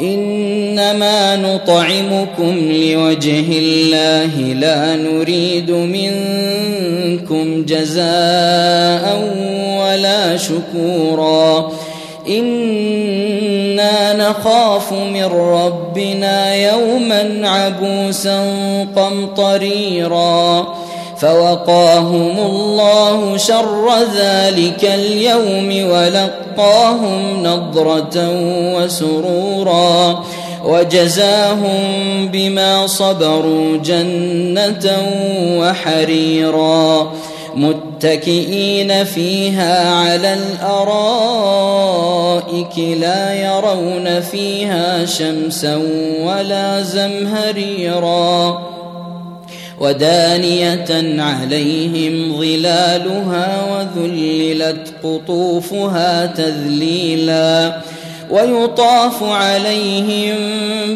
إنما نطعمكم لوجه الله لا نريد منكم جزاء ولا شكورا. إنا نخاف من ربنا يوما عبوسا قمطريرا. فوقاهم الله شر ذلك اليوم ولقاهم نضرة وسرورا وجزاهم بما صبروا جنة وحريرا متكئين فيها على الأرائك لا يرون فيها شمسا ولا زمهريرا ودانية عليهم ظلالها وذللت قطوفها تذليلا ويطاف عليهم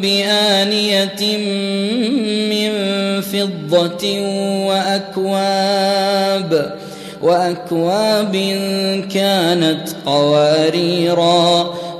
بآنية من فضة وأكواب وأكواب كانت قواريرا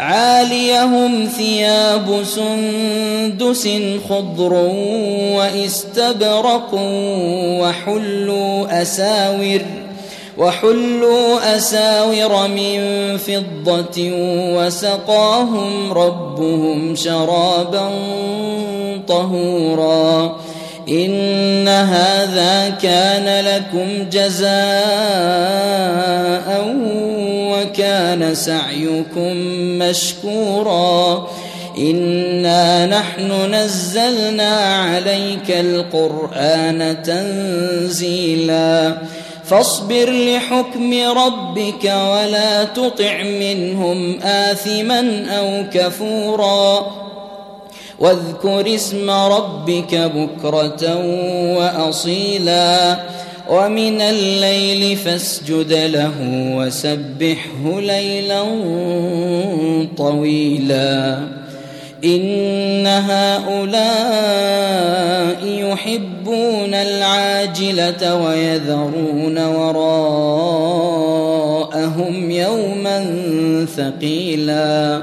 عاليهم ثياب سندس خضر واستبرق وحلوا اساور وحلوا أساور من فضة وسقاهم ربهم شرابا طهورا. إن هذا كان لكم جزاء وكان سعيكم مشكورا. إنا نحن نزلنا عليك القرآن تنزيلا. فاصبر لحكم ربك ولا تطع منهم آثما أو كفورا. واذكر اسم ربك بكرة وأصيلا. ومن الليل فاسجد له وسبحه ليلا طويلا. إن هؤلاء يحبون العاجلة ويذرون وراءهم يوما ثقيلا.